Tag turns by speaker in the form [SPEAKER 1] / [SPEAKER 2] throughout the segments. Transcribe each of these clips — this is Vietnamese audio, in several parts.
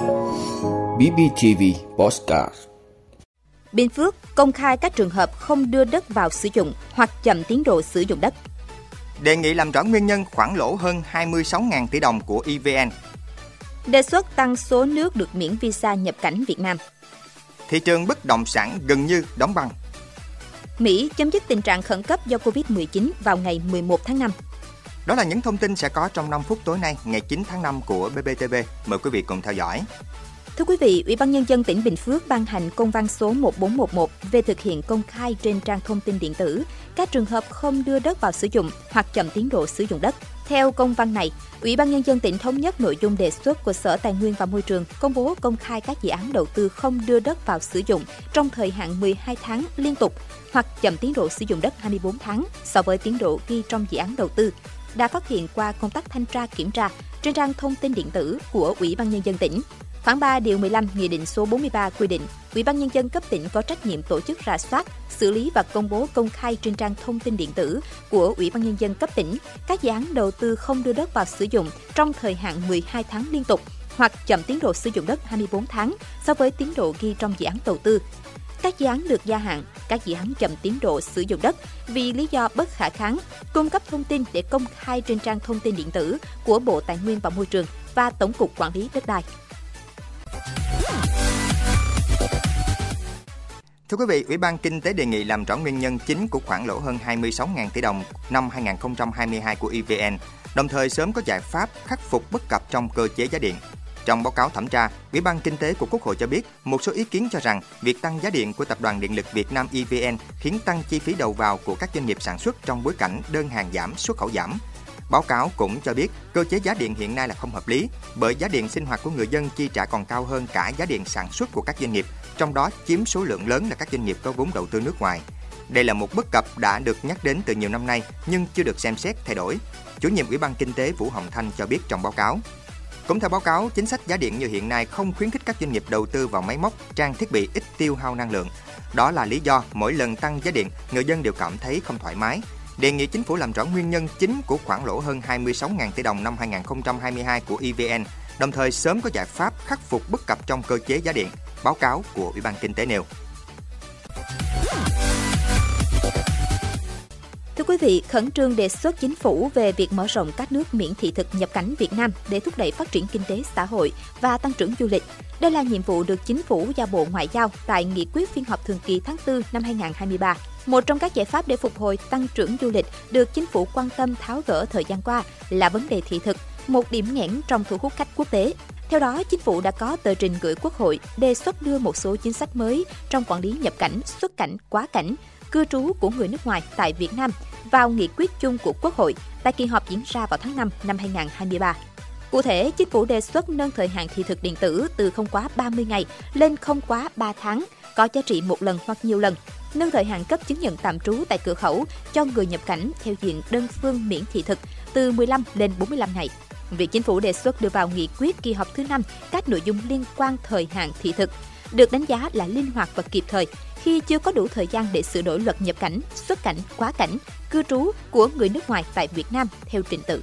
[SPEAKER 1] BBTV Postcard
[SPEAKER 2] Bình Phước công khai các trường hợp không đưa đất vào sử dụng hoặc chậm tiến độ sử dụng đất.
[SPEAKER 3] Đề nghị làm rõ nguyên nhân khoản lỗ hơn 26.000 tỷ đồng của EVN.
[SPEAKER 2] Đề xuất tăng số nước được miễn visa nhập cảnh Việt Nam.
[SPEAKER 3] Thị trường bất động sản gần như đóng băng.
[SPEAKER 2] Mỹ chấm dứt tình trạng khẩn cấp do Covid-19 vào ngày 11 tháng 5.
[SPEAKER 3] Đó là những thông tin sẽ có trong 5 phút tối nay, ngày 9 tháng 5 của BBTV. Mời quý vị cùng theo dõi.
[SPEAKER 2] Thưa quý vị, Ủy ban Nhân dân tỉnh Bình Phước ban hành công văn số 1411 về thực hiện công khai trên trang thông tin điện tử các trường hợp không đưa đất vào sử dụng hoặc chậm tiến độ sử dụng đất. Theo công văn này, Ủy ban Nhân dân tỉnh thống nhất nội dung đề xuất của Sở Tài nguyên và Môi trường công bố công khai các dự án đầu tư không đưa đất vào sử dụng trong thời hạn 12 tháng liên tục hoặc chậm tiến độ sử dụng đất 24 tháng so với tiến độ ghi trong dự án đầu tư đã phát hiện qua công tác thanh tra kiểm tra trên trang thông tin điện tử của Ủy ban Nhân dân tỉnh. Khoảng 3 điều 15 Nghị định số 43 quy định, Ủy ban nhân dân cấp tỉnh có trách nhiệm tổ chức rà soát, xử lý và công bố công khai trên trang thông tin điện tử của Ủy ban nhân dân cấp tỉnh các dự án đầu tư không đưa đất vào sử dụng trong thời hạn 12 tháng liên tục hoặc chậm tiến độ sử dụng đất 24 tháng so với tiến độ ghi trong dự án đầu tư. Các dự án được gia hạn, các dự án chậm tiến độ sử dụng đất vì lý do bất khả kháng, cung cấp thông tin để công khai trên trang thông tin điện tử của Bộ Tài nguyên và Môi trường và Tổng cục Quản lý đất đai.
[SPEAKER 3] Thưa quý vị, Ủy ban Kinh tế đề nghị làm rõ nguyên nhân chính của khoản lỗ hơn 26.000 tỷ đồng năm 2022 của EVN, đồng thời sớm có giải pháp khắc phục bất cập trong cơ chế giá điện. Trong báo cáo thẩm tra, Ủy ban Kinh tế của Quốc hội cho biết một số ý kiến cho rằng việc tăng giá điện của Tập đoàn Điện lực Việt Nam EVN khiến tăng chi phí đầu vào của các doanh nghiệp sản xuất trong bối cảnh đơn hàng giảm, xuất khẩu giảm. Báo cáo cũng cho biết cơ chế giá điện hiện nay là không hợp lý bởi giá điện sinh hoạt của người dân chi trả còn cao hơn cả giá điện sản xuất của các doanh nghiệp, trong đó chiếm số lượng lớn là các doanh nghiệp có vốn đầu tư nước ngoài. Đây là một bất cập đã được nhắc đến từ nhiều năm nay nhưng chưa được xem xét thay đổi. Chủ nhiệm Ủy ban Kinh tế Vũ Hồng Thanh cho biết trong báo cáo, cũng theo báo cáo, chính sách giá điện như hiện nay không khuyến khích các doanh nghiệp đầu tư vào máy móc, trang thiết bị ít tiêu hao năng lượng. Đó là lý do mỗi lần tăng giá điện, người dân đều cảm thấy không thoải mái. Đề nghị chính phủ làm rõ nguyên nhân chính của khoản lỗ hơn 26.000 tỷ đồng năm 2022 của EVN, đồng thời sớm có giải pháp khắc phục bất cập trong cơ chế giá điện. Báo cáo của Ủy ban Kinh tế nêu.
[SPEAKER 2] Thưa quý vị, khẩn trương đề xuất chính phủ về việc mở rộng các nước miễn thị thực nhập cảnh Việt Nam để thúc đẩy phát triển kinh tế xã hội và tăng trưởng du lịch. Đây là nhiệm vụ được chính phủ giao Bộ Ngoại giao tại nghị quyết phiên họp thường kỳ tháng 4 năm 2023. Một trong các giải pháp để phục hồi tăng trưởng du lịch được chính phủ quan tâm tháo gỡ thời gian qua là vấn đề thị thực, một điểm nghẽn trong thu hút khách quốc tế. Theo đó, chính phủ đã có tờ trình gửi Quốc hội đề xuất đưa một số chính sách mới trong quản lý nhập cảnh, xuất cảnh, quá cảnh, cư trú của người nước ngoài tại Việt Nam vào nghị quyết chung của Quốc hội tại kỳ họp diễn ra vào tháng 5 năm 2023. Cụ thể, chính phủ đề xuất nâng thời hạn thị thực điện tử từ không quá 30 ngày lên không quá 3 tháng, có giá trị một lần hoặc nhiều lần, nâng thời hạn cấp chứng nhận tạm trú tại cửa khẩu cho người nhập cảnh theo diện đơn phương miễn thị thực từ 15 lên 45 ngày. Việc chính phủ đề xuất đưa vào nghị quyết kỳ họp thứ 5 các nội dung liên quan thời hạn thị thực được đánh giá là linh hoạt và kịp thời khi chưa có đủ thời gian để sửa đổi luật nhập cảnh, xuất cảnh, quá cảnh, cư trú của người nước ngoài tại Việt Nam theo trình tự.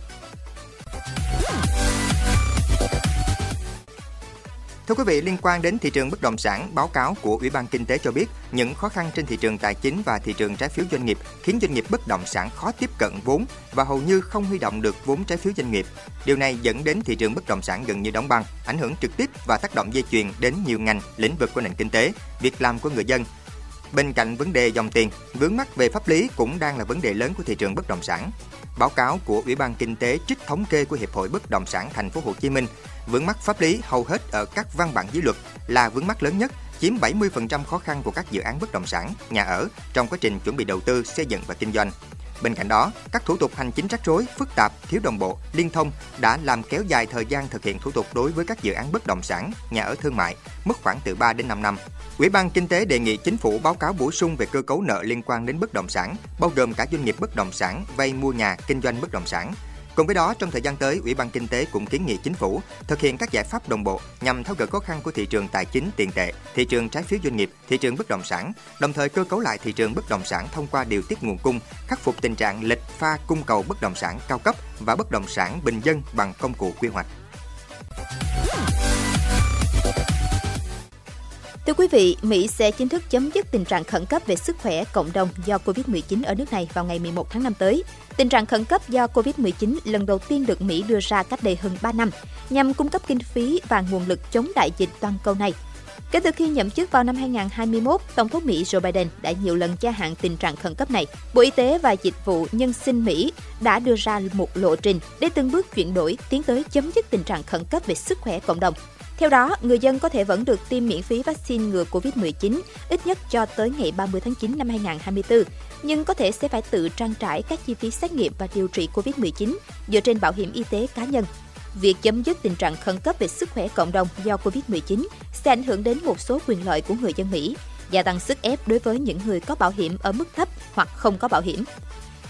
[SPEAKER 3] Thưa quý vị, liên quan đến thị trường bất động sản, báo cáo của Ủy ban Kinh tế cho biết những khó khăn trên thị trường tài chính và thị trường trái phiếu doanh nghiệp khiến doanh nghiệp bất động sản khó tiếp cận vốn và hầu như không huy động được vốn trái phiếu doanh nghiệp. Điều này dẫn đến thị trường bất động sản gần như đóng băng, ảnh hưởng trực tiếp và tác động dây chuyền đến nhiều ngành, lĩnh vực của nền kinh tế, việc làm của người dân. Bên cạnh vấn đề dòng tiền, vướng mắc về pháp lý cũng đang là vấn đề lớn của thị trường bất động sản. Báo cáo của Ủy ban Kinh tế trích thống kê của Hiệp hội Bất động sản Thành phố Hồ Chí Minh, vướng mắc pháp lý hầu hết ở các văn bản dưới luật là vướng mắc lớn nhất, chiếm 70% khó khăn của các dự án bất động sản, nhà ở trong quá trình chuẩn bị đầu tư, xây dựng và kinh doanh. Bên cạnh đó, các thủ tục hành chính rắc rối, phức tạp, thiếu đồng bộ, liên thông đã làm kéo dài thời gian thực hiện thủ tục đối với các dự án bất động sản, nhà ở thương mại, mất khoảng từ 3 đến 5 năm. Ủy ban Kinh tế đề nghị chính phủ báo cáo bổ sung về cơ cấu nợ liên quan đến bất động sản, bao gồm cả doanh nghiệp bất động sản, vay mua nhà, kinh doanh bất động sản, Cùng với đó, trong thời gian tới, Ủy ban Kinh tế cũng kiến nghị chính phủ thực hiện các giải pháp đồng bộ nhằm tháo gỡ khó khăn của thị trường tài chính tiền tệ, thị trường trái phiếu doanh nghiệp, thị trường bất động sản, đồng thời cơ cấu lại thị trường bất động sản thông qua điều tiết nguồn cung, khắc phục tình trạng lệch pha cung cầu bất động sản cao cấp và bất động sản bình dân bằng công cụ quy hoạch.
[SPEAKER 2] Quý vị, Mỹ sẽ chính thức chấm dứt tình trạng khẩn cấp về sức khỏe cộng đồng do COVID-19 ở nước này vào ngày 11 tháng 5 tới. Tình trạng khẩn cấp do COVID-19 lần đầu tiên được Mỹ đưa ra cách đây hơn 3 năm nhằm cung cấp kinh phí và nguồn lực chống đại dịch toàn cầu này. Kể từ khi nhậm chức vào năm 2021, Tổng thống Mỹ Joe Biden đã nhiều lần gia hạn tình trạng khẩn cấp này. Bộ Y tế và Dịch vụ Nhân sinh Mỹ đã đưa ra một lộ trình để từng bước chuyển đổi tiến tới chấm dứt tình trạng khẩn cấp về sức khỏe cộng đồng. Theo đó, người dân có thể vẫn được tiêm miễn phí vaccine ngừa COVID-19 ít nhất cho tới ngày 30 tháng 9 năm 2024, nhưng có thể sẽ phải tự trang trải các chi phí xét nghiệm và điều trị COVID-19 dựa trên bảo hiểm y tế cá nhân. Việc chấm dứt tình trạng khẩn cấp về sức khỏe cộng đồng do COVID-19 sẽ ảnh hưởng đến một số quyền lợi của người dân Mỹ, gia tăng sức ép đối với những người có bảo hiểm ở mức thấp hoặc không có bảo hiểm.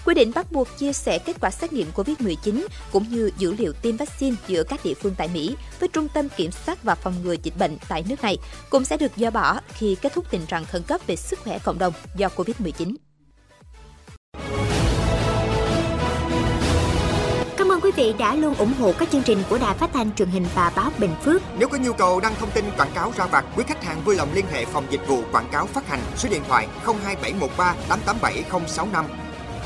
[SPEAKER 2] Quy định bắt buộc chia sẻ kết quả xét nghiệm COVID-19 cũng như dữ liệu tiêm vaccine giữa các địa phương tại Mỹ với Trung tâm Kiểm soát và Phòng ngừa Dịch bệnh tại nước này cũng sẽ được dỡ bỏ khi kết thúc tình trạng khẩn cấp về sức khỏe cộng đồng do COVID-19.
[SPEAKER 4] Cảm ơn quý vị đã luôn ủng hộ các chương trình của Đài Phát thanh truyền hình và báo Bình Phước.
[SPEAKER 3] Nếu có nhu cầu đăng thông tin quảng cáo ra vặt, quý khách hàng vui lòng liên hệ phòng dịch vụ quảng cáo phát hành số điện thoại 02713 887065.